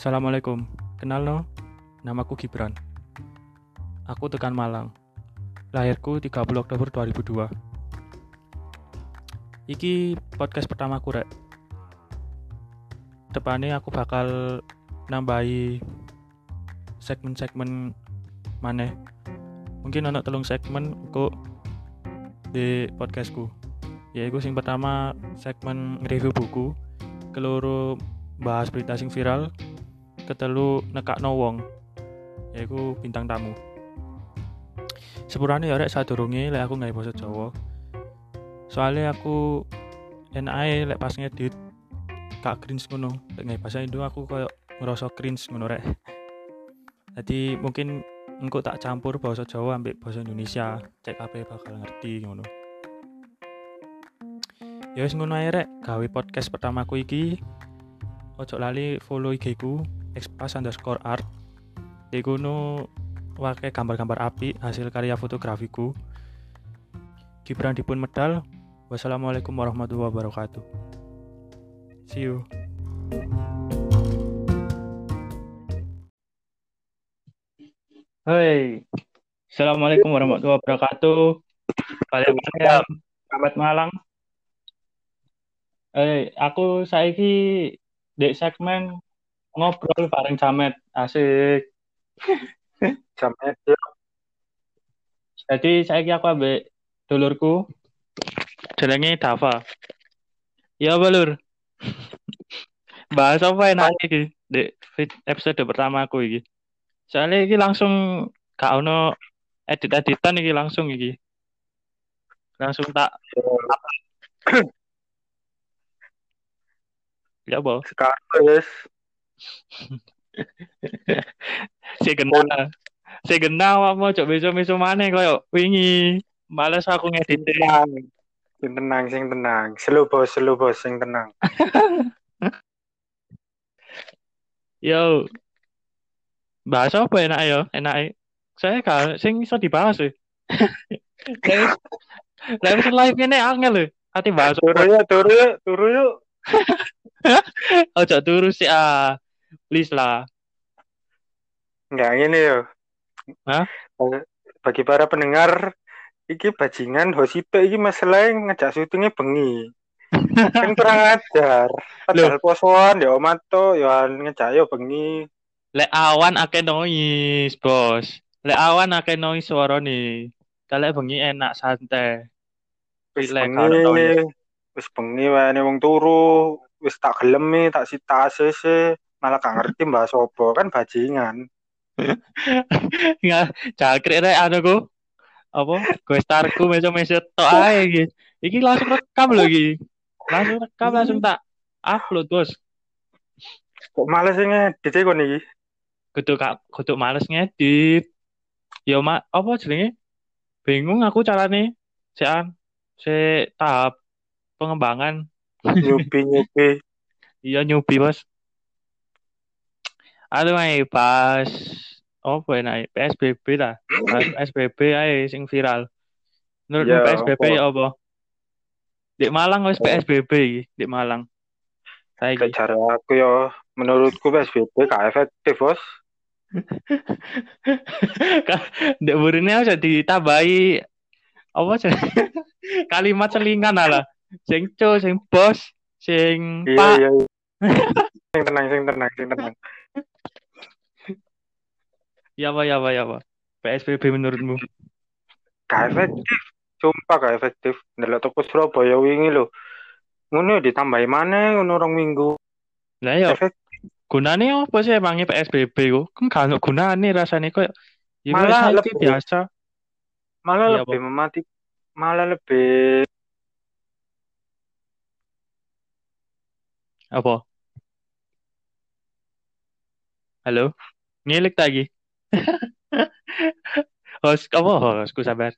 Assalamualaikum. Kenal no? Namaku Gibran. Aku tekan Malang. Lahirku 30 Oktober 2002. Iki podcast pertamaku rek. Depannya aku bakal nambahi segmen-segmen maneh. Mungkin anak telung segmen kok di podcastku. Yaitu sing pertama segmen review buku, keloro bahas berita sing viral, ketelu nekak wong yaiku bintang tamu. Sepurane ya rek sadurunge lek aku nggak bahasa Jawa. Soalnya aku enak lek pas ngedit kak cringe ngono. Lek nggak bahasa Indo aku koyo ngerasa cringe ngono rek. Jadi mungkin engko tak campur bahasa Jawa ambek bahasa Indonesia cek apa bakal ngerti ngono. Ya wis ngono ae rek. Gawe podcast pertamaku iki ojo lali follow IG ku expas underscore art. Di kuno wake gambar-gambar api hasil karya fotografiku. Gibran dipun medal. Wassalamualaikum warahmatullahi wabarakatuh. See you. Hai Assalamualaikum warahmatullahi wabarakatuh. Balik ya Selamat Malang Eh, aku saiki di segmen ngobrol bareng Jamet asik. Jamet ya. jadi saya aku ambek dulurku. Jenenge Dava. Ya apa lur? Bahas apa enak iki di episode pertama aku iki. Soalnya iki langsung gak ono edit-editan iki langsung iki. Langsung tak ya. Apa? Sekarang guys si gena si gena apa coba beso beso mana koyo wingi males aku ngedit tenang sing tenang sing tenang slow bos slow bos sing tenang yo. Bahas apa enak yo enak saya kan sing iso dibahas sih Lah live ini angel lho. Ati bahas turu yuk, turu yuk, turu yuk. Ojo turu sih ah please lah. Nggak ini yo. Hah? bagi para pendengar iki bajingan hosipe iki masalah ngejak syutingnya bengi. Kan kurang ajar. Padahal posoan ya omato ya ngejak yo bengi. Lek awan akeh noise bos. Lek awan akeh noise suara nih kalau bengi enak santai. Wis bengi. wis bengi wae wong turu. Wis tak gelem tak sita sih malah gak ngerti mbak sopo kan bajingan. Nggak cakri rek anu ku. Apa gue starku meso meso to ae iki. Iki langsung rekam lagi langsung rekam langsung tak upload bos. Kok males ngedit kok nih kudu kak kudu males ngedit. Ya mak apa jenenge? Bingung aku carane. Sean se tahap pengembangan. Nyubi nyubi iya nyubi bos Aduh ay pas apa enak PSBB lah. Pas PSBB ae sing viral. Menurut ya, PSBB ya apa? Di Malang wis PSBB iki, di Malang. Saya cara aku ya menurutku PSBB gak efektif, Bos. Dek burine harus ditambahi apa sih? kalimat selingan lah. Sing co, sing bos, sing iya, pak. Iya, iya. sing tenang, sing tenang, sing tenang. Ya apa ya apa ya apa? PSBB menurutmu? Gak efektif. Sumpah gak efektif. Ndelok toko Surabaya wingi lho. Ngono ditambahi mana ngono orang minggu. Lah ya. Gunane apa sih emangnya PSBB kok? Kan gak gunane rasane kok ya malah lebih biasa. Malah ya, lebih memati malah lebih apa? Halo? Ngilik lagi. host apa hostku sabar.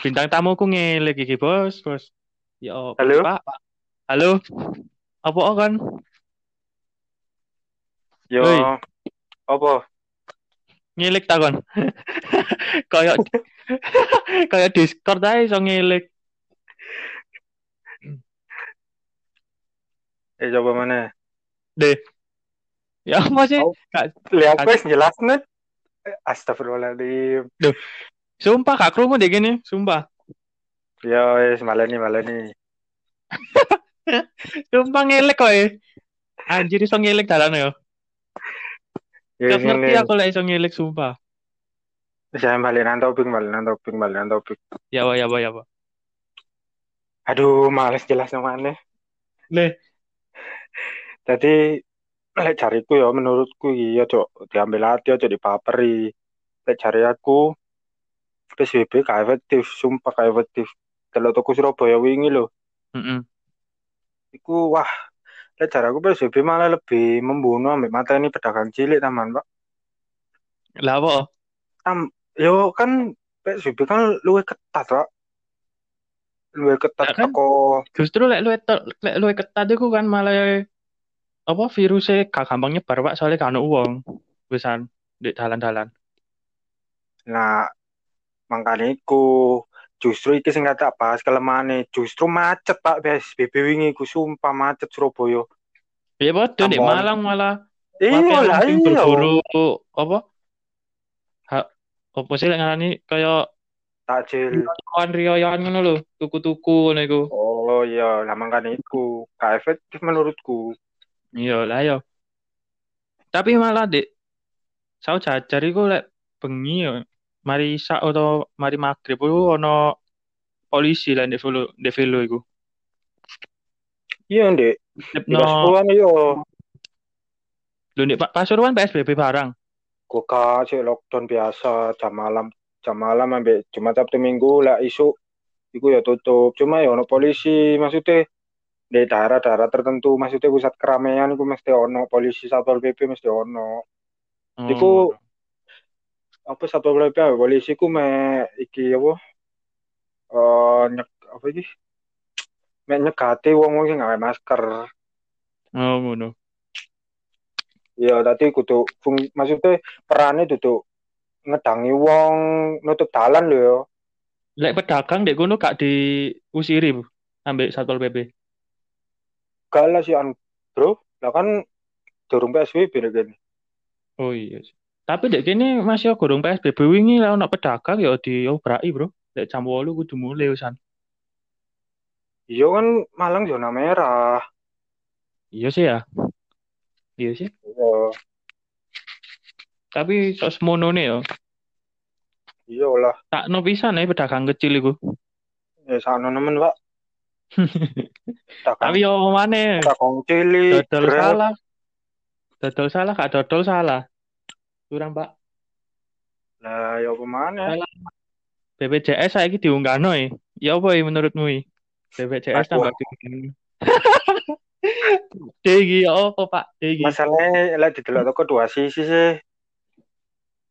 Bintang tamuku ngilik iki, Bos, Bos. Ya, Halo? Pak, Pak. Halo. Apa kan? Yo. Hei. Apa? Ngilik ta kon. kayak kayak Discord ae iso ngilik. Eh coba mana? Deh. Ya apa sih? Oh. Lihat wis jelasnya. Astagfirullahaladzim. sumpah gak krungu deh gini, sumpah. Ya wis maleni maleni. Sumpah ngelek kok eh. Anjir iso ngelek dalan ya. Ya ngerti aku lek iso ngelek sumpah. Saya balik nang topik, balik nang topik, balik nang topik. Ya apa ya apa ya apa. Aduh, males jelas mana. Le, Jadi lek cariku ya menurutku iya cok diambil hati aja dipaperi. Lek cari aku PSBB gak efektif, sumpah gak efektif. Kalau toko Surabaya wingi lho, heeh. iku wah lek cari aku PSBB malah lebih membunuh ambek mata ini pedagang cilik taman, Pak. Lah apa? Tam, yo kan PSBB kan luwih ketat, Pak. Luwih ketat Ya kan? Justru lek lu lek lu ketat iku kan malah apa virusnya gak gampang nyebar Pak soalnya ono uang pisan di dalan-dalan. Nah, makanya iku justru iki sing tak bahas kelemahane justru macet Pak PSBB wingi ku sumpah macet Surabaya. Ya padha di. Malang malah Iya lah iya. berburu apa? Ha, apa sih lek ngarani kaya Takjil. riyoyan ngono lho, tuku-tuku ngono iku. Oh iya, lah makanya iku gak efektif menurutku. Iya lah ya. Tapi malah Dek, saya jajar iku lek bengi ya, mari sak atau mari maghrib iku ono polisi lah ndek velo ndek velo iku. Iya, Ndek. Di Pasuruan iya. lho ndek Pa- Pasuruan PSBB barang. Buka sih lockdown biasa jam malam jam malam ambek Jumat Sabtu Minggu lah isu iku ya tutup. Cuma ya ono polisi maksudnya di daerah-daerah tertentu maksudnya pusat keramaian iku mesti ono polisi satpol PP mesti ono. Oh. Iku apa satpol PP polisi ku me iki apa eh nyek apa iki me nyegati wong-wong sing gawe masker. Oh ngono. Iya, tadi kudu fung, maksudnya perannya duduk ngedangi wong nutup dalan lho ya. Lek pedagang dek kono gak diusiri Bu, ambek Satpol PP. Gak lah sih an bro, lah kan durung PSBB nih gini. Oh iya sih. Tapi dek kene masih gorong PSBB wingi lah ono pedagang ya diobrai, Bro. Dek jam 8 kudu mulai wisan. Iya kan Malang zona merah. Iya sih ya. Iya sih. Iya, Tapi sok semono nih ya. iya lah. Tak no pisan ya pedagang kecil iku. Ya sana nemen pak. Tapi yo mana? dagang cilik, Dodol grab. salah. Dodol salah gak dodol salah. Kurang, Pak. Lah ke mana? Salah. BPJS saiki diunggahno e. Ya apa ya menurutmu i? BPJS tambah diunggahno. Degi ya apa, Pak? Degi. Masalahnya lek didelok toko dua sisi sih.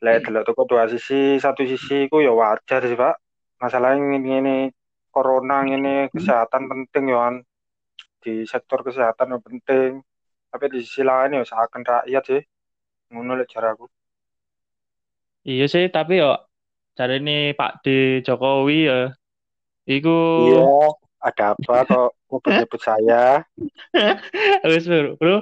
Lek delok toko dua sisi, satu sisi ku ya wajar sih pak. Masalahnya ini, ini corona ini kesehatan penting ya. Di sektor kesehatan yang penting. Tapi di sisi lain ya seakan rakyat sih. Ngono lek caraku. Iya sih, tapi yo cari ini Pak D Jokowi ya. Iku Iya, ada apa kok nyebut-nyebut saya? wis bro. bro.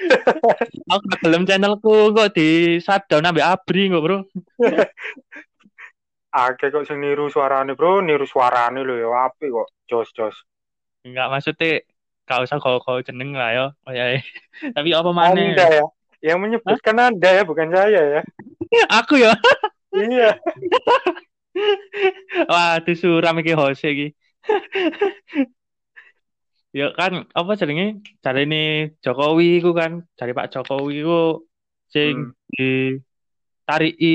Aku gelem channelku kok di shutdown ambek Abri kok, Bro. Akeh kok sing niru suarane, Bro. Niru suarane lho ya apik kok. Jos, jos. Enggak maksudnya gak usah kau-kau jeneng lah ya. Oh ya. Tapi apa maneh? Anda ya. Yang menyebutkan Anda ya, bukan saya ya. Aku ya. Iya. Wah, itu suram iki Jose iki. ya kan apa jenenge? Cari ini Jokowi ku kan, cari Pak Jokowi ku sing Hmm. ditariki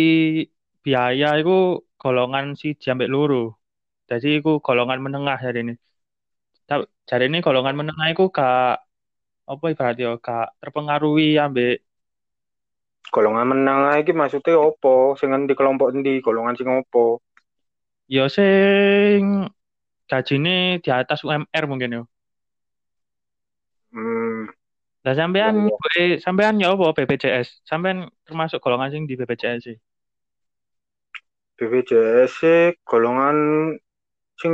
biaya iku golongan si ambek loro. Jadi iku golongan menengah hari ini. Tapi jari ini golongan menengah iku gak apa ibaratnya gak terpengaruhi ambek Golongan menang iki maksudnya opo? Sing di kelompok endi? Golongan sing opo? ya sing gajine di atas UMR mungkin ya. Hmm, Lah sampean eh, sampean ya apa BPJS? Sampean termasuk golongan sing di BPJS sih. BPJS sih golongan sing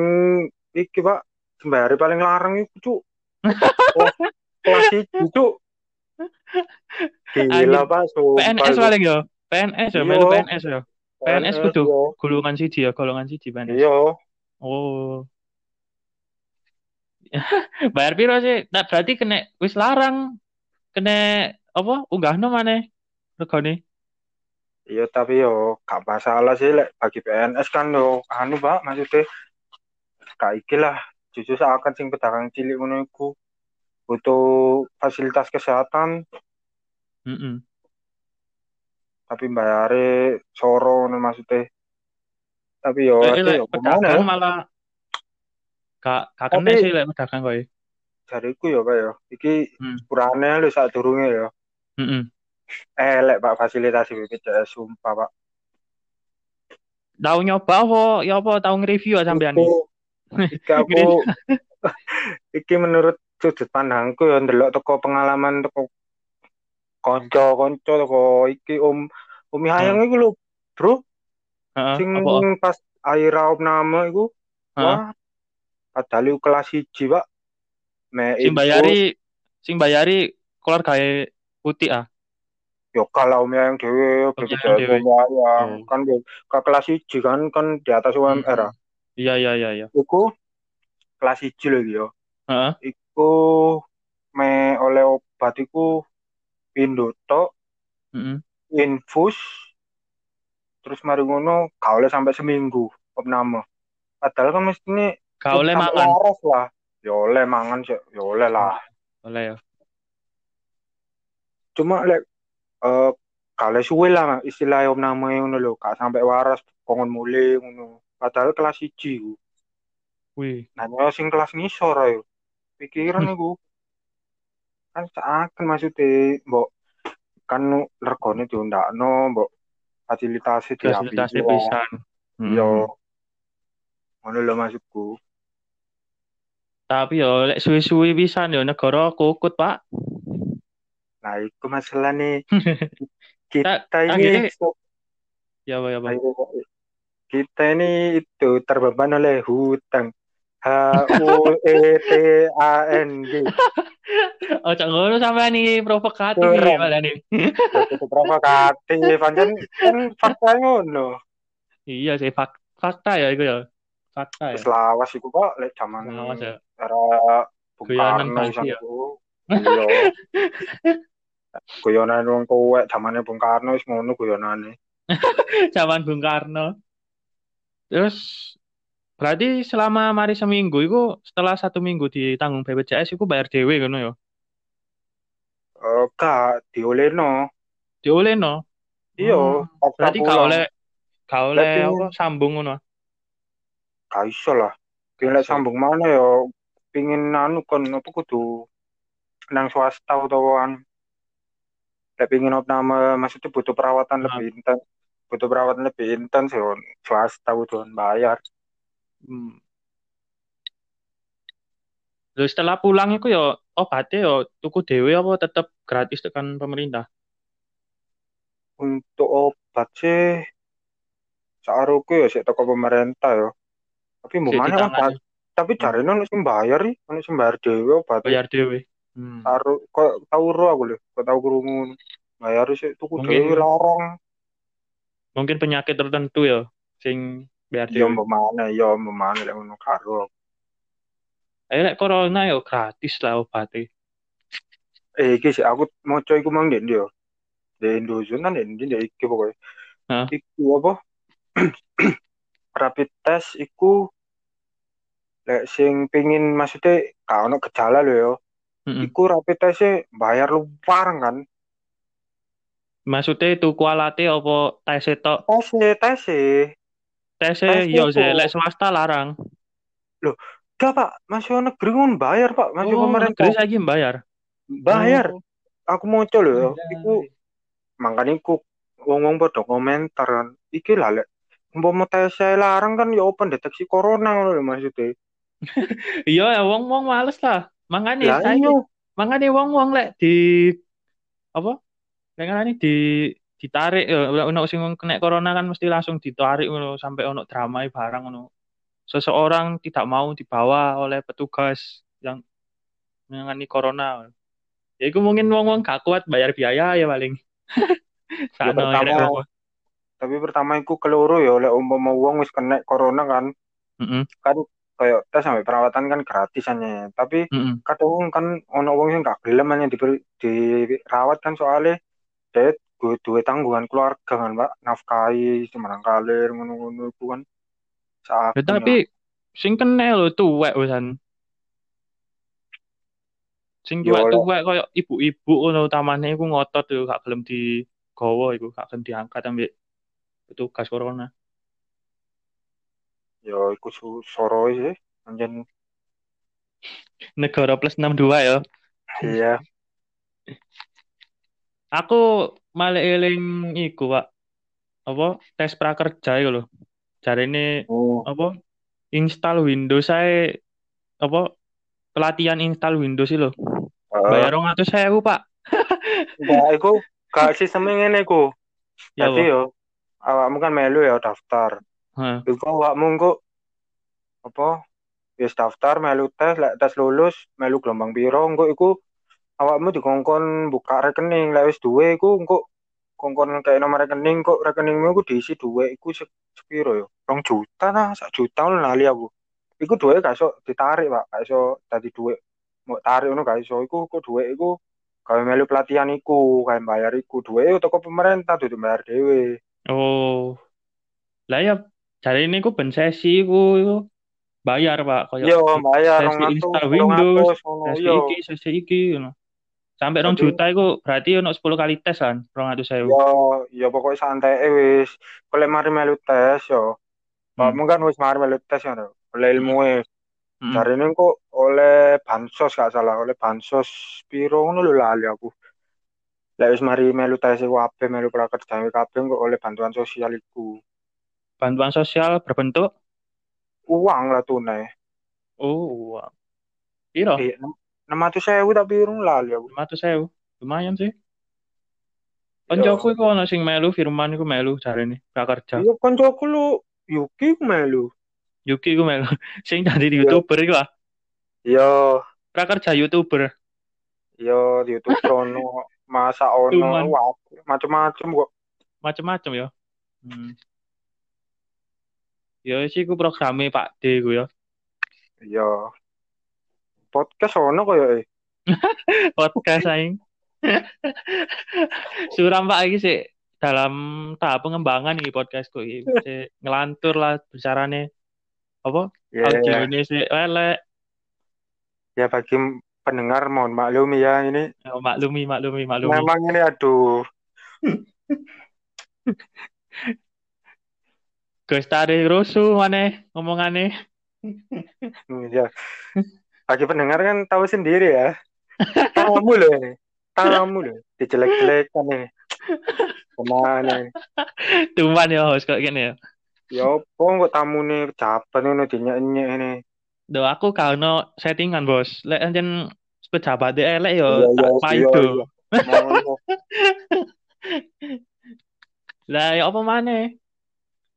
iki Pak, sembari paling larang iku, Cuk. Oh, kelas iki, Cuk. Gila, Pak, sumpah. PNS itu. paling yo. PNS yo, Iya. melu PNS yo. PNS kudu golongan siji ya, golongan siji PNS. Iya. Oh. Bayar piro sih? Nah, berarti kena wis larang. Kena apa? Unggahno maneh regane. Iya, tapi yo gak masalah sih lek bagi PNS kan yo anu, Pak, maksudnya gak iki lah. Jujur seakan sing pedagang cilik ngono iku butuh fasilitas kesehatan Heeh. tapi bayare soro ngono maksudnya. Tapi yo Eh, lek yo pedagang ya? malah gak gak kena sih lek pedagang kowe. Jariku yo Pak yo. Iki Hmm. kurane lho sadurunge yo. Heeh. Elek Pak fasilitasi BPJS sumpah Pak. Tahu nyoba apa? Ya apa tahu nge-review ya sampean iki? Aku iki menurut sudut pandangku ya ndelok teko pengalaman teko kanca-kanca teko iki Om Umi Hayang iku lho, Bro. Heeh. Sing Apa? pas air nama iku wah padahal kelas 1, Pak. Me Sing bayari sing bayari keluarga putih ah. Yo kalau Umi BPJS dhewe. Umi Hayang Oh. kan yo ke kelas 1 kan kan di atas UMR ah. Iya iya iya iya. Iku kelas 1 lho iki yo. Heeh. Iku me oleh obat iku pindho tok Heeh. infus terus mari ngono gak oleh sampai seminggu opname padahal kan mestine Gak oleh sampai mangan. lah ya oleh mangan sih ya oleh lah Oleh ya. cuma lek eh kale suwe lah istilah opname ngono lho gak sampai waras kongon mule ngono padahal kelas 1 iku Wih. nyo sing kelas ngisor ayo pikiran iku kan seakan maksudnya mbok kan regane diundakno mbok diambil lah. pisan. Yo, ngono lho maksudku. Tapi yo lek suwi-suwi pisan yo negara kukut, Pak. Nah, itu masalah nih. Kita akhirnya- ini, so- Ya apa ya kita ini itu terbeban oleh hutang. H U E T A N G. Oh, cak ngono sampean iki provokatif iki malah nih. Provokatif, pancen kan fakta ngono. Iya sih fak fakta ya itu ya. Fakta ya. Wis lawas iku kok lek Lawas ya. era Bung Karno ya. Iya. Guyonan wong kowe zamane Bung Karno wis ngono guyonane. Zaman Bung Karno. Terus berarti selama mari seminggu itu setelah satu minggu ditanggung BPJS itu bayar dewe ngono ya. Eh, gak diolehno. Diolehno. Iya, Hmm. Berarti gak oleh gak oleh apa sambung ngono. Gak iso lah. Iso. sambung mana ya pingin anu kon apa kudu nang swasta utawa an lek pingin opname maksudnya butuh perawatan Nah. lebih intens. Butuh perawatan lebih intens ya swasta kudu bayar. Hmm. Lalu setelah pulang itu ya obatnya ya tuku dewe apa tetap gratis tekan pemerintah. untuk obat sih saruku ya sik toko pemerintah ya. Tapi Sik mana obat. Tapi jarene ono sing bayar iki ono sing bayar dhewe obat Bayar dewe. Hmm. saru kok tau ro aku lho kok tau krungu bayar sih tuku Mungkin- dhewe larang Mungkin penyakit tertentu ya sing bayar ya dewe. mbok mana ya mbok mana lek ngono karo Ayo lek corona ya gratis lah obatnya. eh iki sih aku maca iku mang ndi yo di Indonesia kan ndi ndi iki pokoknya Hah? iku apa rapid test iku lek sing pingin maksudnya gak ono gejala lho yo Mm-mm. iku rapid testnya bayar luar kan Maksudnya tuku alate apa tes tok? tesnya tesnya Tesnya Tes yo itu. sih lek swasta larang. gak pak masih negeri ngono bayar pak masih Oh, pemerintah negeri saiki bayar. bayar Oh, aku mau coba bayar. iku makanya iku wong-wong pada komentar kan iki lah lek umpama tes saya larang kan ya open deteksi corona ngono lho maksudnya Iya ya wong-wong males lah. Saiki iya makane wong-wong lek di apa? Lek ngarani di ditarik ya ono sing kena corona kan mesti langsung ditarik ngono sampai ono drama barang ngono. Seseorang tidak mau dibawa oleh petugas yang menangani corona. Ya iku mungkin wong-wong gak kuat bayar biaya ya paling. Ya, pertama, tapi pertama iku keloro ya oleh umpama wong wis kena corona kan Heeh. kan kayak tes sampai perawatan kan gratis hanya tapi Heeh. kadang kan ono wong yang gak gelem hanya diberi dirawat kan soalnya dia gue duwe tanggungan keluarga kan pak nafkahi semarang kalir ngono-ngono itu kan saat Ya, tapi sing kena lho tuwek wisan. Sing Ya, tuwek-tuwek koyo ibu-ibu ngono utamane iku ngotot yo gak gelem digawa iku gak gelem diangkat ambek petugas corona. Ya iku soro sih anjen Negara plus 62 ya. iya Aku malah eling iku, Pak. Apa tes prakerja iku lho. Jarine oh apa install Windows saya apa pelatihan install Windows sih lho. Bayar 200.000, Pak. enggak iku gak sistemnya ngene iku Ya, jadi yo awakmu kan melu ya daftar Heeh. iku awakmu engko apa? Wis daftar melu tes lek tes lulus melu gelombang piro? Engko iku awakmu dikongkon buka rekening. Lek wis duwe iku engko kongkon kayak nomor rekening kok rekeningmu iku diisi duwe iku se- sepiro yo? Rong juta nah sak juta lho lali aku. Iku duwe gak iso ditarik pak. Gak iso dadi duwe mau tarik ngono gak iso. Iku kok duwe iku gawe melu pelatihan iku kayak bayar iku. Duwe toko pemerintah dudu bayar dhewe. Oh. Lah ya jarine iku ben sesi iku iku bayar, Pak. Kayak yo bayar sesi rong install atus Windows, sesi yo iki, sesi iki ngono. Sampai rong juta iku berarti ono 10 kali tes kan, 200.000. yo yo pokoknya santai eh, wis kalau mari melu tes yo Hmm. Kan wis mari melu tes ya oleh ilmu e Mm. Dari ini kok oleh bansos gak salah oleh bansos piro ngono lho lali aku. Lek wis mari melu tes kabeh melu prakerja kabeh kok oleh bantuan sosial iku. Bantuan sosial berbentuk Uang lah tunai. oh, uang. Piro? Eh, 600.000 tapi urung lali aku. 500.000. Lumayan sih. Koncoku iku ono sing melu Firman iku melu jarene prakerja. Iya koncoku lu Yuki ku melu. Yuki iku melu. Sing jadi Iya. YouTuber iku ah. Yo Prakerja YouTuber. yo di YouTube ono masa ono macem-macem kok. Macem-macem ya. Hmm. Ya sih iku programe Pak D iku ya. Yo podcast ono koyo eh. Podcast aing. Suram Pak iki sih dalam tahap pengembangan iki podcastku iki. Ngelantur lah bicarane apa? Ya, Audio ini sih elek. ya bagi pendengar mohon maklum ya ini Ya, maklumi, maklumi, maklumi. memang ini aduh Gus tadi rusuh mana ngomongane. Hmm, ya bagi pendengar kan tahu sendiri ya tamu loh ini tamu loh dijelek-jelekan nih ke mana nih Tuman ya host kok gini ya. ya apa kok tamu nih pejabat ini dinyanyi ini Do aku kau no settingan bos. Lek anjen pejabat deh elek yo Iya, tak iya, paido. iya. Ngono. Lah ya apa mana?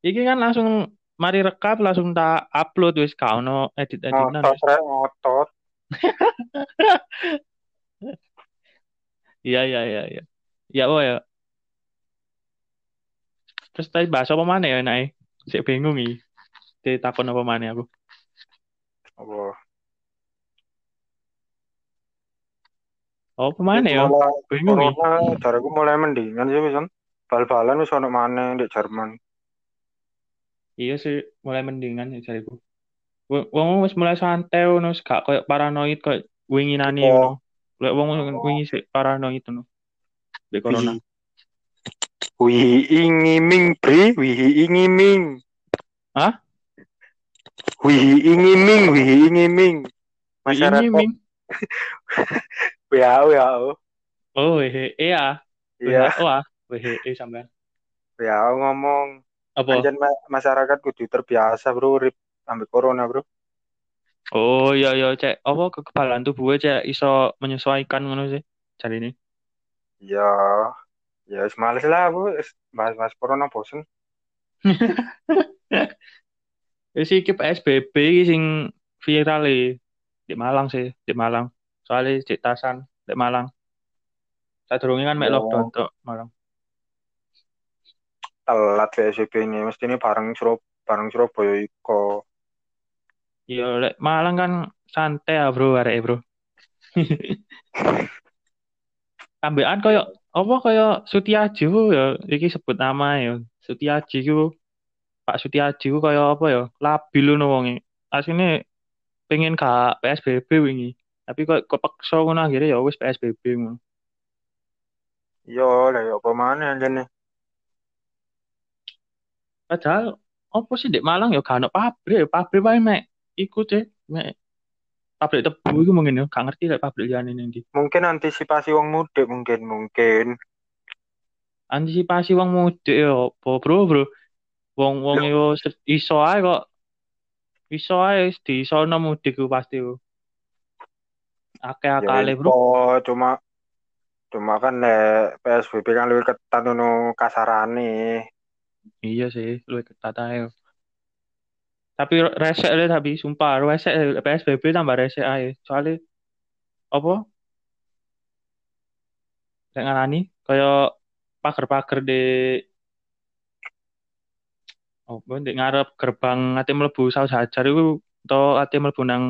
Iki kan langsung mari rekap langsung tak upload wis kau no edit editan. ngotot ngotot Iya iya iya iya. Ya oh ya. Terus tadi bahas apa mana ya naik? Sik bingung iki. Ditakon apa mana aku. apa Oh, apa mana ya? Bingung iki. corona jariku mulai mendingan sih wisan bal-balan wis ono maneh di Jerman Iya sih, mulai mendingan ya cariku. Wong wong wis mulai santai ngono, gak koyo paranoid koyo winginane Iya. ngono. Lek wong wingi sik paranoid ngono. Di corona. Wih ingiming bri, wih ingiming. Hah? Wih ingiming, wih ingiming. Masyarakat Ini, Ming. WHO, WHO. Oh, hehe, iya. Iya, WHO ah. Hehe, sampean. WHO ngomong. Apa? Anjen ma- masyarakat kudu terbiasa bro, urip ambil corona bro. Oh, iya iya cek apa kekebalan tubuhnya cek iso menyesuaikan ngono sih. Cari ini. Ya, ya wis males lah aku wis bahas-bahas corona bosen. Wis iki PSBB sing viral e. Di Malang sih, di Malang. Soalnya cek tasan di Malang. Sadurunge kan mek Yo. lockdown tok Malang. Telat PSBB ini mesti ini bareng Surab bareng Surabaya iko Iya, lek Malang kan santai ya, Bro, arek Bro. Kambean koyo apa koyo Sutiaji ku ya iki sebut nama ya. Sutiaji ku Pak Sutiaji ku koyo apa ya? Labil ngono wonge. Asline pengen gak PSBB wingi. Tapi kok kepeksa ngono akhirnya ya wis PSBB ngono. yo lah yo apa mana jane Padahal apa sih di Malang ya gak ono pabrik, pabrik wae mek iku deh, mek pabrik tebu iku mungkin ya gak ngerti lek pabrik liyane ning ndi. mungkin antisipasi wong mudik mungkin mungkin Antisipasi wong mudik ya apa, Bro, Bro. Wong-wong yo iso ae kok iso ae di sono mudik ku pasti ku. Akeh ya akale, Bro. cuma cuma kan nek PSBB kan lebih ketat ngono kasarane Iya sih, lu ketat ae. Tapi resek le tapi sumpah resek PSBB tambah resek ae. Soalnya apa? Lek ngarani kaya pager-pager di oh, di ngarep gerbang ate mlebu saus hajar iku atau ate mlebu nang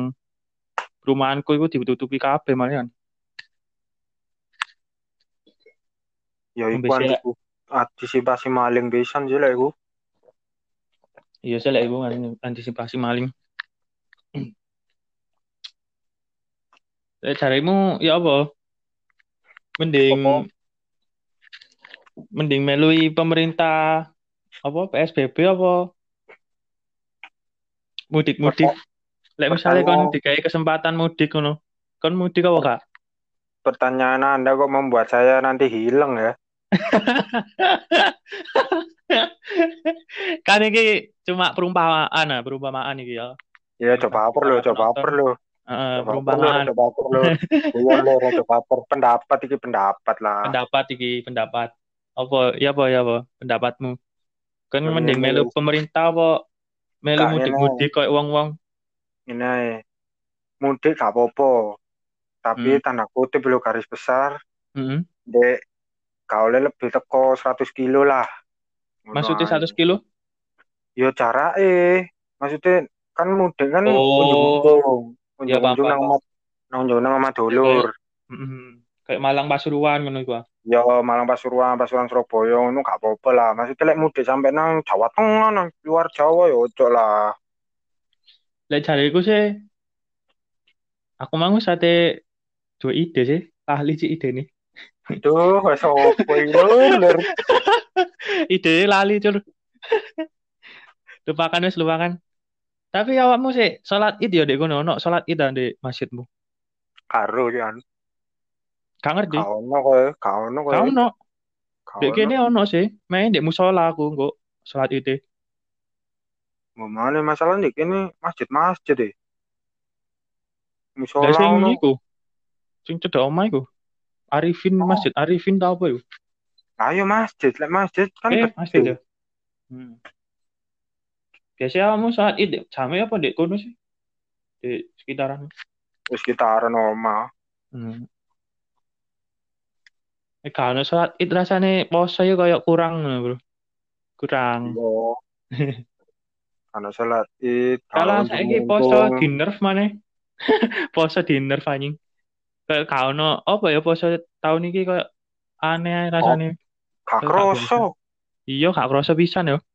perumahanku iku ditutupi kabeh malahan. ya iku antisipasi maling pisan sih lah iku iya sih lek iku ngani- antisipasi maling. Lek carimu ya apa? Mending Apa? mending melui pemerintah apa PSBB apa mudik-mudik. Lek misalnya kon Pertanyaan- dikai kesempatan mudik ngono. Kon mudik apa kak? pertanyaan Anda kok membuat saya nanti hilang ya kan ini cuma perumpamaan ah, perumpamaan iki ya. ya coba apa lo coba apa lo perumpamaan. coba apa lo iya lo coba apa pendapat iki pendapat lah. Pendapat iki pendapat. Apa ya apa ya apa? Pendapatmu? Kan Ya, mending melu- melu pemerintah apa? Melu mudik-mudik koyo wong-wong. ini mudik gak apa-apa. Tapi Hmm. tanda kutip lo garis besar. Heeh. dek kau lebih teko 100 kilo lah Maksudnya ae. 100 kilo? yo cara eh maksudnya kan mudik kan Oh. unjung-unjung Ya, unjung-unjung nang nang unjung nang omah dulur. Kayak Malang Pasuruan ngono iku. ah. ya Malang Pasuruan Pasuruan Surabaya ngono gak apa-apa lah maksudnya lek mudik sampai nang Jawa Tengah nang luar Jawa ya ojo lah Lek jariku sih aku mau sate dua ide sih. Ahli sih ide nih. Aduh, wes opo lur. ide lali cur. lupakan wis lupakan. Tapi awakmu sih salat id ya dek kono ono salat id ah, di masjidmu. Karo kan. Gak ngerti. Gak ono kowe, gak ono kowe. Ono. Dek kene ono sih. Main di musola aku kok salat id. Memane masalah nih ini masjid-masjid deh. Musola sing ono. iku. Sing cedek omah iku. Arifin Oh. Masjid Arifin tau apa iku? Ayo masjid, lek masjid kan Eh, masjid ya. Hmm. Biasanya kamu saat id jame apa dek kono sih? Di sekitaran. Wis sekitaran omah. Hmm. Eh, kalau saat id rasane poso ya kayak kurang Bro. Kurang. Yo. Karena salat id, Kalau kalau saiki poso di nerf mana? poso di nerf anjing. Kayak kau no apa ya poso tahun ini kayak aneh ae rasane. gak Gak kroso. Iya, gak kerasa pisan ya. Gak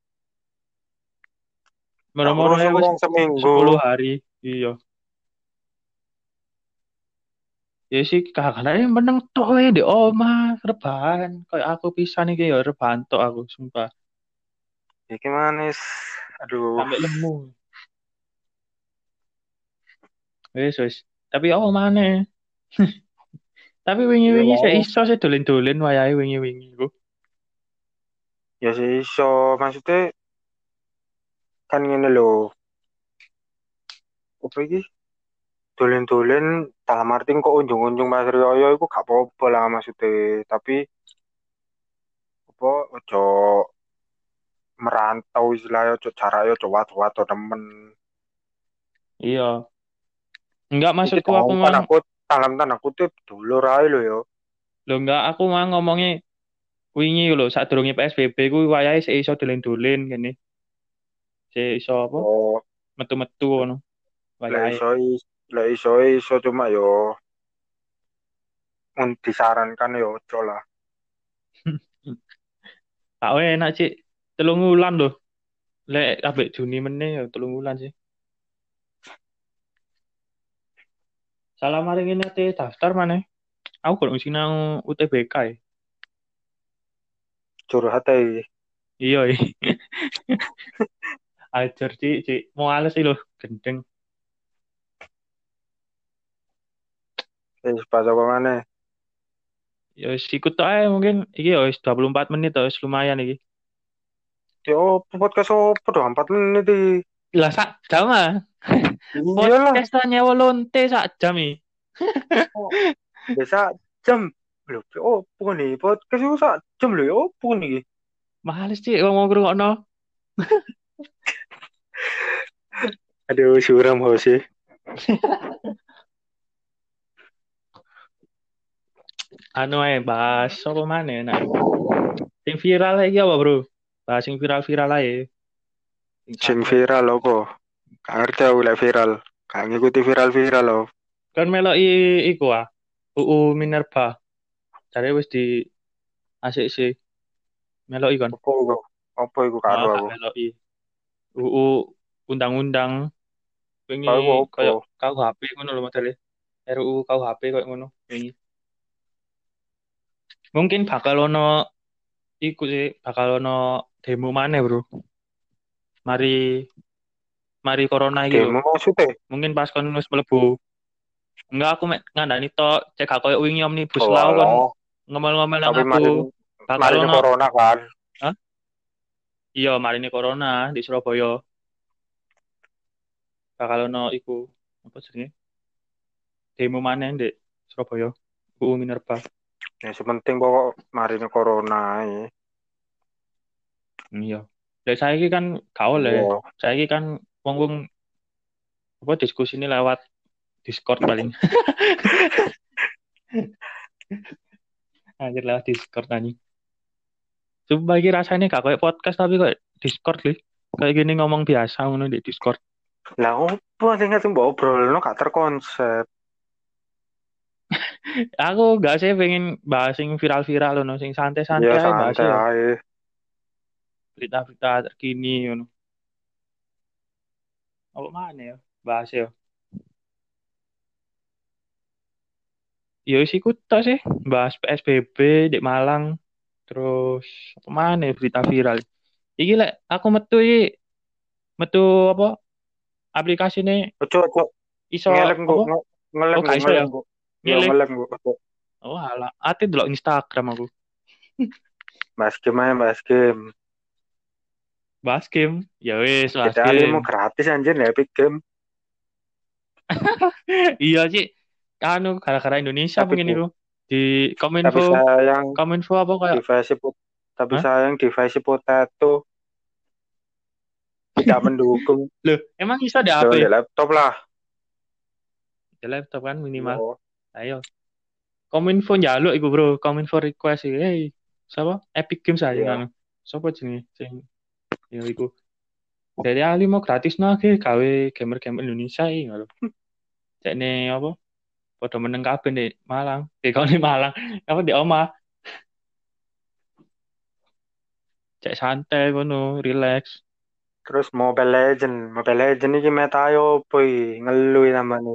Moro-moro kroso ya wis seminggu. 10 hari. Iya. Ya sih kakaknya meneng tok wae di omah rebahan. Kayak aku pisan iki ya rebahan tok aku, sumpah. Iki manis. Aduh. Sampai lemu. Wis wis. Tapi oh mana? Tapi wingi-wingi saya iso sih dolen-dolen wayahe wingi-wingi ku. Ya sih iso, maksudnya kan ngene lho. Apa iki? Dolen-dolen dalam arti kok unjung-unjung Mas Rioyo iku gak apa-apa lah maksudnya, tapi apa ojo merantau istilahnya ojo caranya ojo wato-wato temen. Iya. Enggak maksudku Iki aku dalam tanda kutip dulur ae lho yo. Lho enggak aku mah ngomongnya wingi lho sadurunge PSBB ku wayahe sik iso dolen-dolen kene. Sik iso apa? Oh, Metu-metu ngono. Wayahe. iso is- lek iso iso cuma yo mun disarankan yo ojo lah. Tak enak sih. Telung wulan lho. Lek ambek Juni meneh ya telung wulan sih. Salah mari ngene ate daftar maneh. Aku kok mesti nang UTBK ya. Curhat ae. Iya, iya. Ajar Cik, Cik. Mau ales sih lho, gendeng. Wis pas apa maneh? Ya wis ikut tok ae mungkin iki ya wis 24 menit wis lumayan iki. Yo podcast opo do 4 menit iki. Lah sak jam ah. Iyalah, Podcast nyewa lonte sak jam iki. biasa jam. Lho, opo nih? Podcast iku sak jam lho, opo nih? Males Cik wong mau ngrungokno. Aduh, suram host Anu ae bahas apa maneh enak. Sing viral iki apa, Bro? Bahas sing viral-viral ae. Sing viral apa? Gak ngerti aku lek viral. Gak ngikuti viral-viral loh. Kan meloki iku ah. UU Minerba. Cari wis di asik sih. Meloki kan. Apa iku? Apa iku karo aku? meloki. UU undang-undang wingi Kau iku apa? koyo KUHP ngono lho modele. RUU KUHP koyo ngono wingi. Mungkin bakal ono iku sih, bakal ono demo maneh, Bro. Mari mari corona iki lho. Maksudnya? Mungkin pas kon wis mlebu. Enggak aku mek ngandani tok cek gak koyo wingi omnibus Oh, law kon ngomel-ngomel nang aku. Mari ono corona kan. iya mari ini corona di Surabaya. Bakal ono iku apa jenenge? Demo maneh ndek Surabaya. UU Minerba. Ya sepenting pokok mari corona ae. Iya. Lah saiki kan gak oleh. Iya. Saiki kan wong-wong apa diskusi ini lewat Discord paling. Anjir lewat Discord anjing. Coba iki rasanya gak kayak podcast tapi kayak Discord li. Kayak gini ngomong biasa ngono di Discord. Lah opo sing ngerti mbok obrolno gak terkonsep. Aku gak sih pengen bahas sing viral-viral ngono, sing santai-santai Ya santai ya. ae. Berita-berita terkini ngono. Apa mana ya? Bahas ya. Ya wis ikut tok sih, bahas PSBB di Malang. Terus apa mana ya berita viral. Iki lek aku metu iki metu apa? Aplikasi ini Ojo ojo iso ngelek apa? ngelek Oh, iso ngelek ya? Yo ngelek kok. Oh alah, ati delok Instagram aku. Bahas game aja, bahas game. Bahas game. Ya wis, bahas Kita game. mau gratis anjir ya Epic Game. Iya sih. Anu gara-gara Indonesia Tapi Bu, itu di Tapi Kominfo, sayang Kominfo apa kayak device put tapi Hah? sayang device potato tidak mendukung. Loh, emang bisa di HP? di laptop lah. Di laptop kan minimal. Yo, Ayo. Kominfo njaluk iku, Bro. Kominfo request iki. Hey, siapa? Epic Games aja Iya. kan. Sopo jenenge sing ya iku. Dari Ali mau gratis nake gawe gamer-gamer Indonesia iki ngono. Cekne apa? Padha meneng kabeh nih Malang. Eh kau di Malang. Apa di omah? Cek santai ngono, relax. Terus Mobile Legend, Mobile Legend iki meta yo boy ngeluh namanya.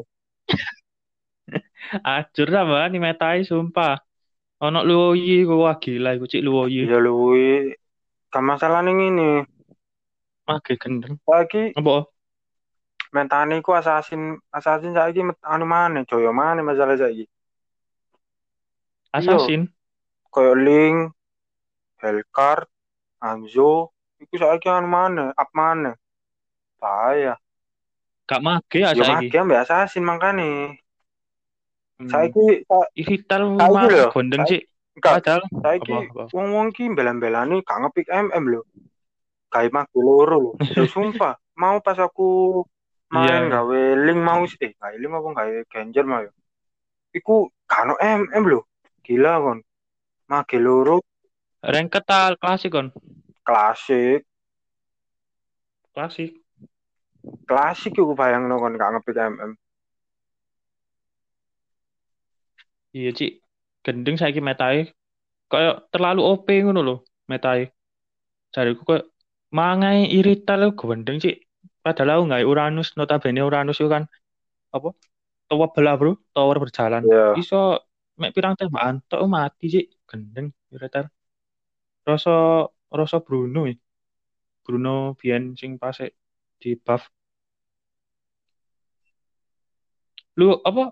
Ajur sama nih metai sumpah. Ono luoyi ku wah gila iku cik luoyi. Ya luwi gak masalah ning ini. Mage gendeng. Lagi Apa? metane iku assassin assassin saiki anu maneh, joyo maneh masalah saiki. Assassin. Koyo Link, Hellcard, Hanzo, iku saiki anu maneh, up maneh. Bahaya. Gak mage ya Yo saiki. mage ambek assassin makane. Hmm. Saiki sa- Irital Saiki mah gondeng saiki- sih. enggak Padahal saiki wong-wong ki bela-belani gak ngepick MM lho. Kayak mage loro lho. Lho sumpah, mau pas aku main Iya. gawe link mau eh gawe link apa gawe Genjer mau ya. Iku gak ono MM lho. gila kon mage loro Rank ketal klasik kon. klasik Klasik. klasik iku bayangno kon gak ngepick MM Iya, Cik. Gendeng saiki metae kayak terlalu OP ngono lho metae. Jariku kayak mangai irital lho gendeng, Cik. Padahal aku nggak Uranus, notabene Uranus itu kan apa? Tower belah, Bro. Tower berjalan. ya Iso mek pirang tembakan tok mati, Cik. Gendeng irital. Rasa rasa Bruno ya. Bruno biyen sing pas di buff. Lu apa?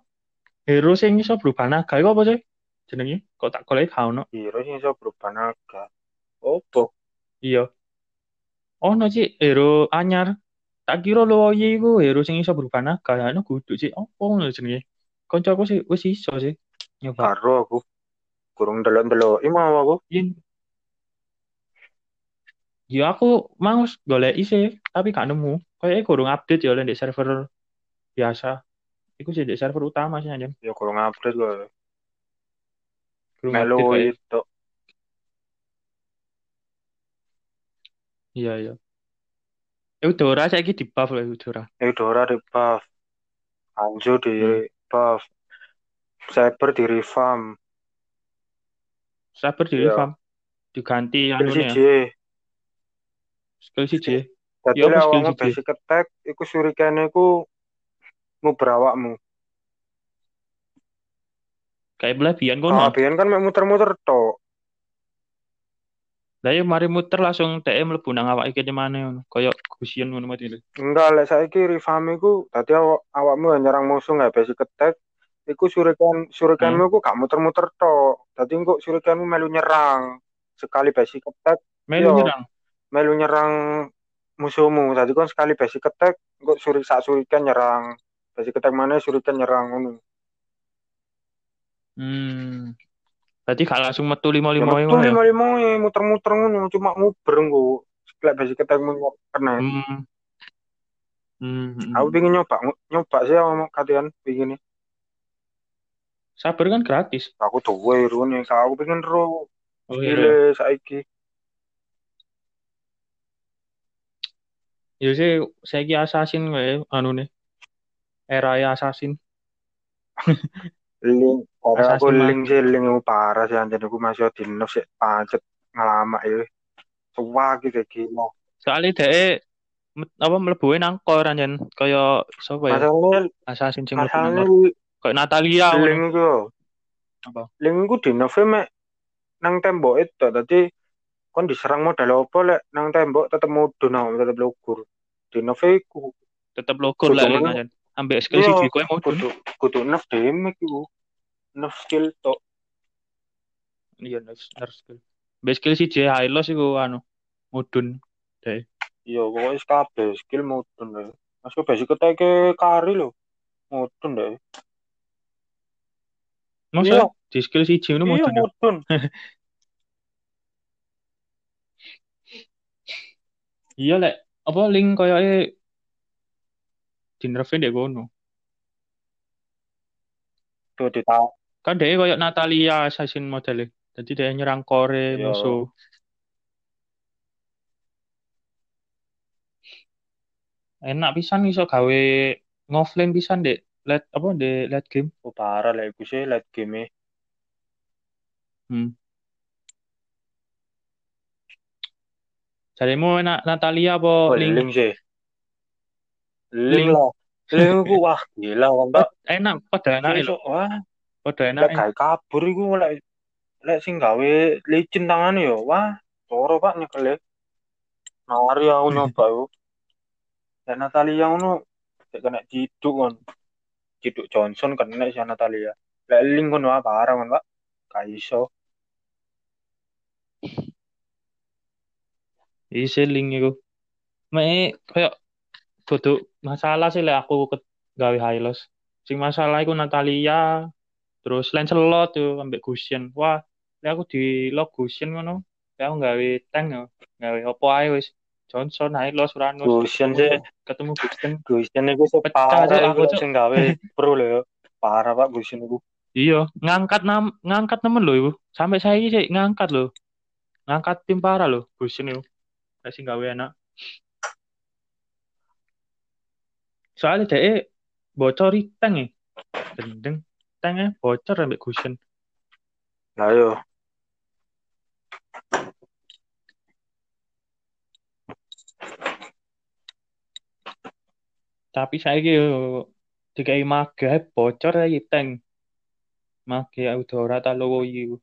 Hero sing iso berubah naga iku apa sih? Jenenge? Kok tak golek gak ono. hero sing iso berubah naga opo Iya. Ono Cik, hero anyar. Tak kira lo iya iku hero sing iso berubah naga. Ya ono kudu Cik. Apa ngono jenenge? Koncoku sih wis iso sih nyoba. karo aku kurang delok-delok mau aku Yen Ya aku mau golek sih, tapi gak nemu. Kayaknya kurang update ya oleh di server biasa. Iku sih di server utama sih anjing. ya kurang update Kurang melu update itu Iya iya. Eudora saiki di buff loh Eudora. Eudora di buff Hanzo di Hmm. buff Cyber di revamp Sabar di Iya. revamp. Diganti skill anu ya. siji Skill. Dadi Ya, apa lek skill awakmu siji? basic attack iku shuriken iku nguber awakmu. Kayak belabian kono. Ah, biyen kan mek muter-muter tok. Lah ya mari muter langsung TM mlebu nang awake kene maneh ngono. Kayak gusion ngono mati lho. Enggak, lek saiki revamp iku dadi awak awakmu nyerang musuh nggak basic attack iku shuriken shurikenmu iku gak muter-muter tok. Dadi engko shurikenmu melu nyerang. Sekali basic attack Melu Iya. nyerang. melu nyerang musuhmu. Dadi kon sekali basic attack engko suri sak shuriken nyerang. Basic attack mana shuriken nyerang ngono. Hmm. Berarti gak langsung metu Ya 5-5 metu ngono ya. lima-lima muter-muter ngono cuma nguber engko. Lek basic attackmu kena. Hmm. Hmm. hmm. Aku pengen nyoba nyoba sih sama kalian begini. Sabar kan gratis. Aku duwe rune, aku pengen ro Oh iya. iya. saiki. Ya sih saiki assassin wae anu nih. Era assassin. Link, karena aku link sih link aku parah sih anjir aku masih di nerf sih pancet ngelama ya. Suwah gitu gila. Soalnya met- apa mlebu nang core anjen kaya sapa ya? Masalahnya Assassin sing core. Kayak Natalia link itu. Apa? Link itu di mek nang tembok itu tadi kon diserang modal apa lek nang tembok tetep mudun tetep lugur. Di nerf iku Tetep logor lah link anjen. Ambek skill Iya, siji kowe mau kudu kudu nerf damage iku. Nerf skill tok. Iya nerf nerf skill. Ambek skill siji high loss iku anu mudun. Iya, pokoknya kabeh skill mudun deh. Masuk basic attack kari lho. Mudun deh. Masa Iya. di skill siji ngono Iya, mudun. ya? mudun. Iya lek apa link koyoke nerfin dek kono. Tuh ditahu. Kan dia koyo Natalia assassin modelnya. Jadi dia nyerang core Iya. musuh. Enak pisan iso gawe ngoflame pisan dek late apa dek late game. Oh, parah lah iku sih late game e. Hmm. Jarimu enak Natalia apa Oh, link? link sih. Link. Link Link iku wah gila wong Mbak. Enak pada enak Iso wah pada enak. lek gawe kabur iku lek lek sing gawe licin tangan yo wah loro Pak nyekele. Mari aku nyoba yo. Lek Natalia ngono kena ciduk kon. Ciduk Johnson kena si Natalia. Lek link kon wah parah kon Pak. Gak iso. Isi link iku. Mek kayak duduk masalah sih lek aku ke gawe high loss. Sing masalah iku Natalia terus Lancelot tuh ambek Gusion. Wah, lek aku di lock Gusion ngono. Lek aku gawe tank yo. Gawe opo ae wis. Johnson, high loss, Uranus. Gusion sih. Ketemu Gusion. Gusion iku Pecah separah aja, iku Cuk. sing gawe pro lho yo. Parah Pak Gusion iku. Iya, ngangkat nam ngangkat nemen lho iku. Sampai saya sih ngangkat lho. Ngangkat tim parah lho, Busin itu. Kasih gawe enak. Soalnya dia bocor tank ya. Gendeng. Tanknya bocor sampai Gusin. Lah yo. Tapi saya gitu dikai maga bocor lagi tank. Maga Audora talo iku.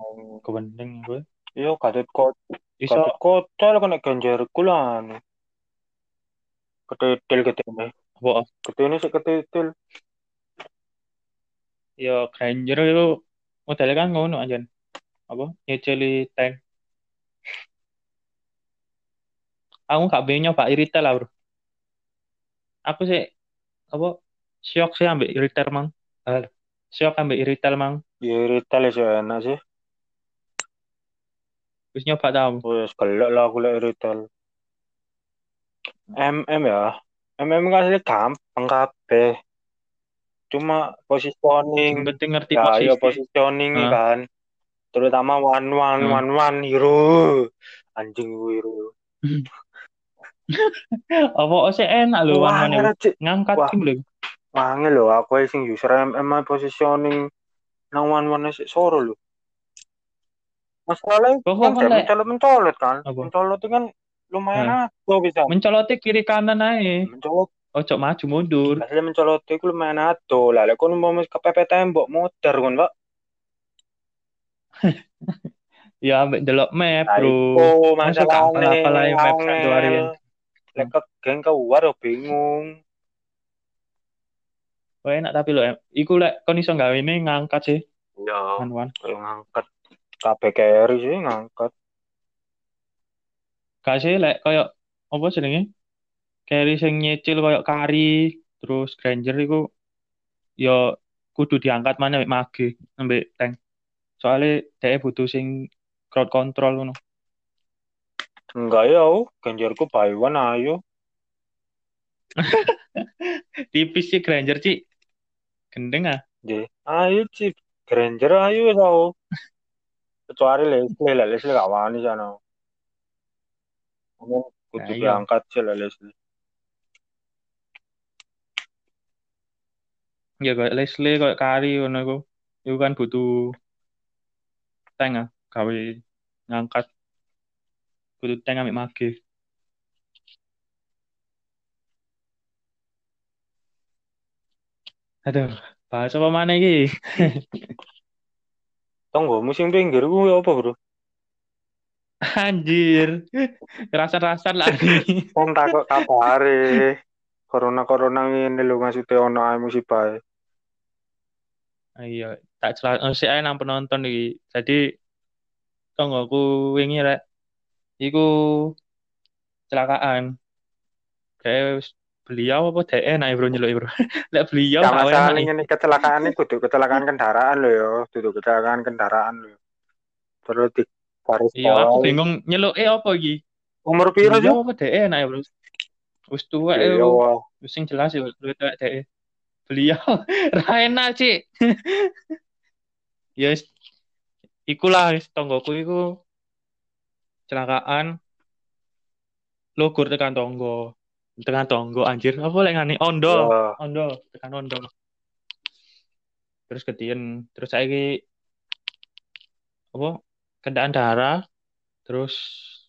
Oh. Kebendeng gue. Iya katut kot Iso kocel kena ganjar kulan. Ketetel ketene. apa? Ketene sih ketetel. Ya Granger itu modelnya kan ngono aja. Apa? Nyeceli tank. Aku gak pengen nyoba iritel lah bro. Aku sih apa? Syok sih ambil iritel mang. Ah, Syok ambil iritel mang. Ya retail sih enak sih. Terus nyoba tau. Wes gelek lah aku lek retail. MM ya. MM kan sih gampang kabeh. Cuma Yang positioning penting ngerti ya ya posisi. positioning Hah? kan. Terutama one one Hmm. one one hero. Anjing hero. Apa sih enak lho Wah, ngene, Cik. Ngangkat tim lho. Wangi lho aku sing user MM positioning nang one one sik soro lho. Masalahnya kan lek mencolot-mencolot kan. Mencolot itu kan lumayan adoh bisa. Mencolotnya kiri kanan aja. Mencolot Ojo maju mundur. Asli mencolot itu lumayan adoh. Lah lek kon mau kepepet tembok modar kon, Pak. Ya ambek delok map, Bro. itu Masa gak masalahnya hafal-hafal aja map keluarin. Lek ke geng keluar bingung. Wah enak tapi lo, iku lek kon iso gawe ini ngangkat sih, Ya, kalau ngangkat kabeh carry sih ngangkat. Gak sih lek koyo apa jenenge? Carry sing nyicil koyo Kari, terus Granger iku yo kudu diangkat mana ambek mage, ambek tank. Soalnya dia butuh sing crowd control ngono. Enggak ya, oh. ganjarku by one ayo. Tipis sih Granger sih. Gendeng ah. Ayo sih, Granger ayo tau. Kecuali Leslie lah, Leslie gak wani sana. Mungkin kudu Nah, iya. diangkat sih lah Leslie. Ya kayak Leslie, kayak Kari ngono iku. Iku kan butuh tank ah, gawe ngangkat butuh tank ambek mage. Aduh, bahas apa mana iki? Tunggu musim pinggir gue apa bro? Anjir. Rasa-rasa lah. Kan takut kabare. Corona-corona ini lho maksudnya ono ae musibah. Iya, tak celak si nang penonton iki. Jadi tunggu aku wingi rek. Iku kecelakaan. Kayak beliau apa dhek enak bro nyeluk bro. Lek beliau Ya masalah kecelakaan ini kudu kecelakaan kendaraan lho ya, kudu kecelakaan kendaraan lho. Terus di garis Iya, aku bingung nyeluk eh apa iki? Umur piro sih? Beliau apa dhek enak bro. Wis tuwek Ya ya. wah. Wis sing jelas ya luwih tuwek dhek. Beliau ra enak, Cik. Ya ikulah wis tonggoku iku kecelakaan logur tekan tonggo. Tekan tonggo anjir. Apa lek ngani ondo. Ya. Ondo, tekan ondo. Terus ketien, terus saiki apa? Kendaan darah. Terus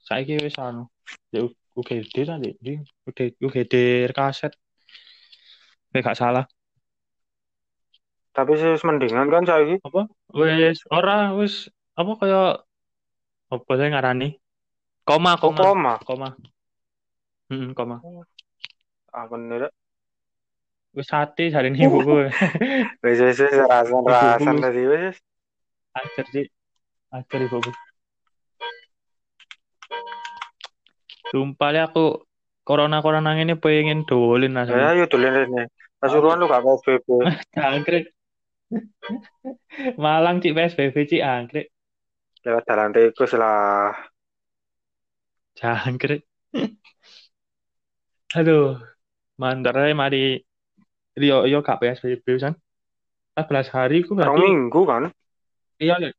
saiki wis anu. Ya UGD tadi, di UGD, UGD kaset. Kayak gak salah. Tapi sih mendingan kan saiki. Apa? Wis ora wis apa kaya apa saya ngarani? Koma, Oh, koma, koma. koma. Hmm, koma. Nih? Rek? Wis hati hari ini ibuku. Wis wis wis rasan-rasan tadi wis. Ajar sih. Ajar ibuku. Sumpah ya aku corona-corona ini pengen dolin Ya rasanya. ayo dolen rene. Pasuruan lu gak PSBB. Angkrik. Malang cik PSBB cik angkrik. Lewat jalan tikus lah. Jangkrik. Aduh. Aja mari Rio Rio gak PSBB kan. 14 hari ku Rong berarti minggu kan? iya ya.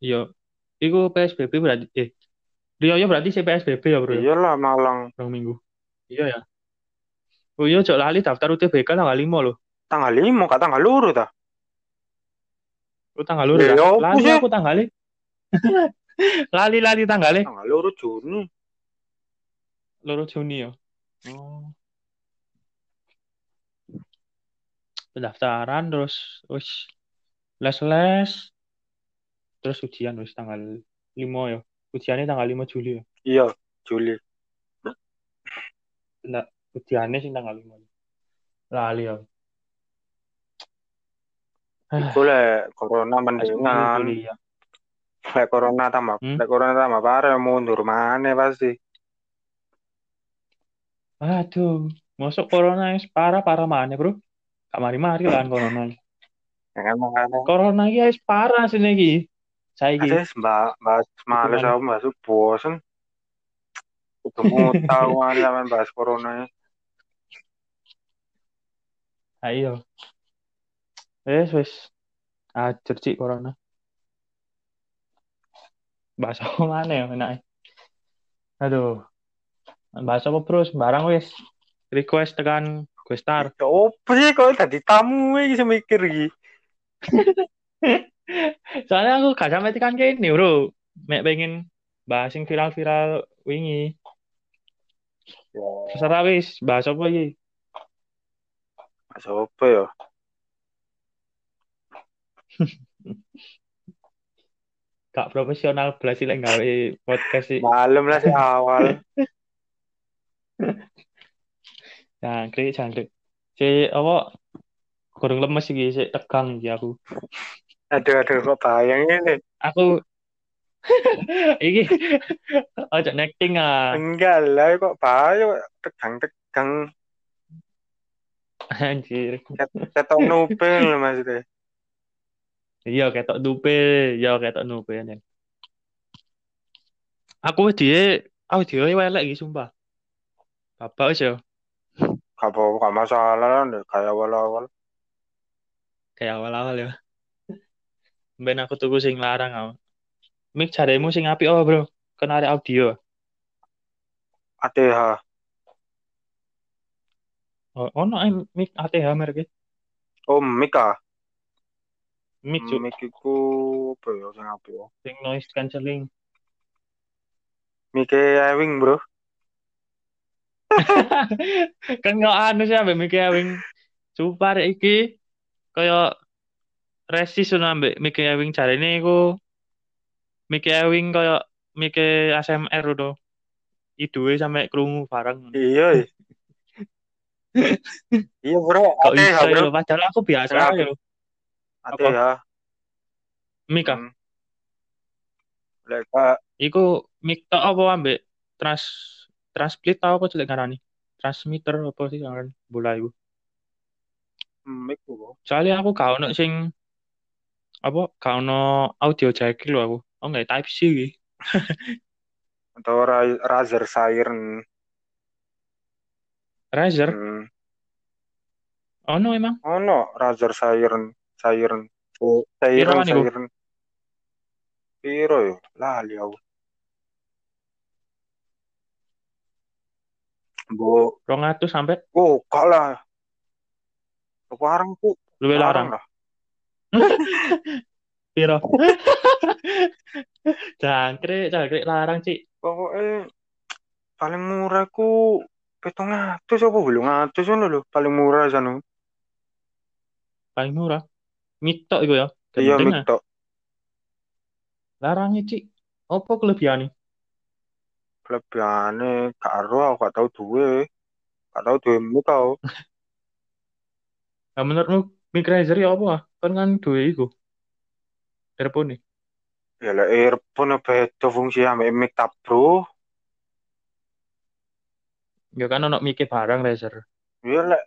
Iya. Iku PSBB berarti eh Rio ya berarti si PSBB ya, Bro. ya? Iyalah Malang Rong minggu. Iya ya. Oh iya, cok lali daftar UTBK tanggal 5 loh. tanggal lima kak tanggal luru ta. Lu tanggal luru Ya, ya? Lali sih? aku tanggalnya. lali lali tanggalnya. Tanggal luru Juni. Loro Juni ya. Oh. Pendaftaran terus wis les-les terus ujian wis tanggal 5 ya. Ujiannya tanggal 5 Juli ya. Iya, Juli. Enggak, ujiannya sih tanggal 5. Lali ya. Iku lek corona mendingan. kuliah. Lek corona tambah, Hmm? lek corona tambah parah mundur mana pasti. Aduh, masuk corona yang parah-parah mana, Bro? Gak mari-mari lah corona. Ya kan wis. Saiki. Ada mbak, bahas males aku bahas bosen. Udah mau tahu aja bahas corona. Ayo. Wes wes. Ajar cik corona. Bahasa mana ya enaknya? Aduh. Bahasa apa bro? Sembarang wes. Request tekan Questar. Ya apa sih kok tadi tamu iki sing mikir iki. Soalnya aku gak sampai tekan kene bro. Mek pengen bahas yang viral-viral wingi. Ya, Terserah wis. Bahas apa iki? mas apa ya? Gak profesional belas sih lek gawe podcast sih. Malam lah si awal. Jangkrik, jangkrik. Si apa? Kurang lemes iki, si tegang iki aku. Aduh aduh kok bayang ini. Aku iki ojo necting ah. Enggak lah kok bayang tegang-tegang Anjir. ketok nupil maksudnya. Iya ketok dupe, iya ketok nen. Aku dia audio elek iki sumpah. Bapak wis yo Gak apa gak masalah lah kayak awal-awal. kayak awal-awal ya. Ben aku tuku sing larang aku. Mik jaremu sing apik oh, Bro. Kan ada audio. ATH. Oh, ono oh, mic ATH merek Oh, Mika. Mic cuk, Mik iku apa ya sing apik ya? sing noise cancelling. Mike Ewing, Bro. kan nggak anu sih ambek Mickey Ewing super iki kaya resis ngono ambek Mickey Ewing jarene iku Mickey Ewing kaya Mickey ASMR udah iduwe sampe krungu bareng Iya. iya. Iya, Bro. kok ATH, iso ya Bro. lho padahal aku biasa aja lho ATH. Mika Hmm. Lek Kak, iku tok apa ambek trans transplit tau apa jelek ngarani transmitter apa sih ngarani bola iku Mik Bro. soalnya aku gak ono sing apa gak ono audio jack lho aku oh nggak type C iki Atau Ra- Razer Siren. Razer Hmm. ono emang Oh no, Razer Siren. Siren. Oh, Siren? Siren. Piro yo? Lali aku. Bo, 200 sampai oh, kok lah. Sekarang tuh luwih larang lah. Piro jangkrik jangkrik larang cik Pokoknya paling murah ku petong atus apa belum atus ngono lho paling murah sana. paling murah mic tok iku ya Iya Gendeng, mik ah. tok. larangnya cik apa kelebihannya Kelebihane karo aku gak tau duwe. Gak tau duwe mik tau. nah menurutmu mic Razer ya apa kan kan duwe iku earphone nih Ya lek earphone beda fungsi ambek mik tab bro. ya kan ono mic barang Razer Ya lek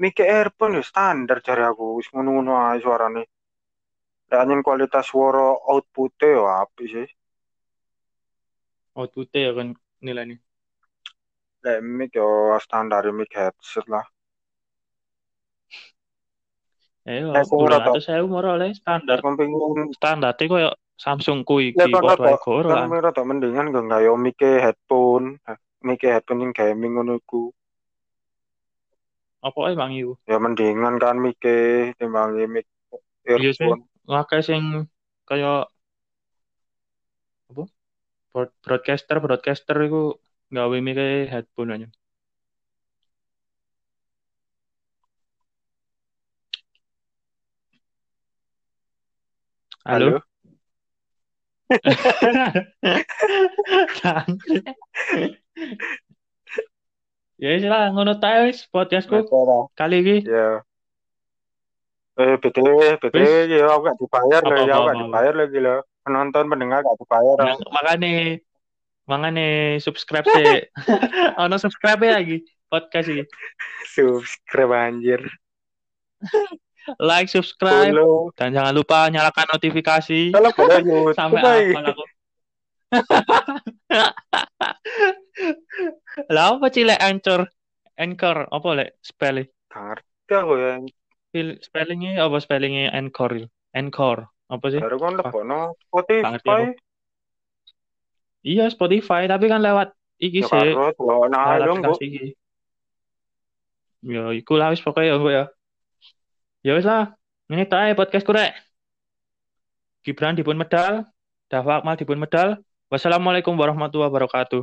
mik earphone ya standar jare aku wis ngono-ngono ae suarane. Lek anjen kualitas suara outputnya ya apik sih. outputnya ya kan nilainya Lek mic ya standar mic headset lah. Ya kurang rada- atus sewu moro oleh standar. Kepengin Standar koyo Samsung ku iki Ya, padha goro lah. rada mendingan gak gawe mike headphone, mike headphone yang gaming ngono iku. Apa ae Bang iku? Ya mendingan kan mike timbang mic Iya sih. earphone. Wakai sing kaya apa? Broad- Broadcaster, broadcaster iku gawe mike headphone aja. Halo. ya wis lah ngono tae wis podcastku kali iki. Ya. Eh, BTW, BTW ya aku gak dibayar loh, ya aku gak dibayar lagi loh. Penonton pendengar gak dibayar. Nah, makane makane subscribe sih. ono subscribe lagi podcast iki. Subscribe anjir. Like, subscribe Follow. dan jangan lupa nyalakan notifikasi Kalau sampai apa aku. Lah apa sih lek anchor? Anchor apa lek spelling? Ngerti aku ya. Spell- Spellingnya apa spellingnya anchor? Anchor apa sih? Baru kan ngerti Spotify. Iya Spotify tapi kan lewat iki Ya sih. nah lewat aplikasi iki. Ya iku lah wis pokoknya ya ya. Wis lah. Ini tae podcastku rek. Gibran dipun medal, Dafa Akmal dipun medal. Wassalamualaikum warahmatullahi wabarakatuh.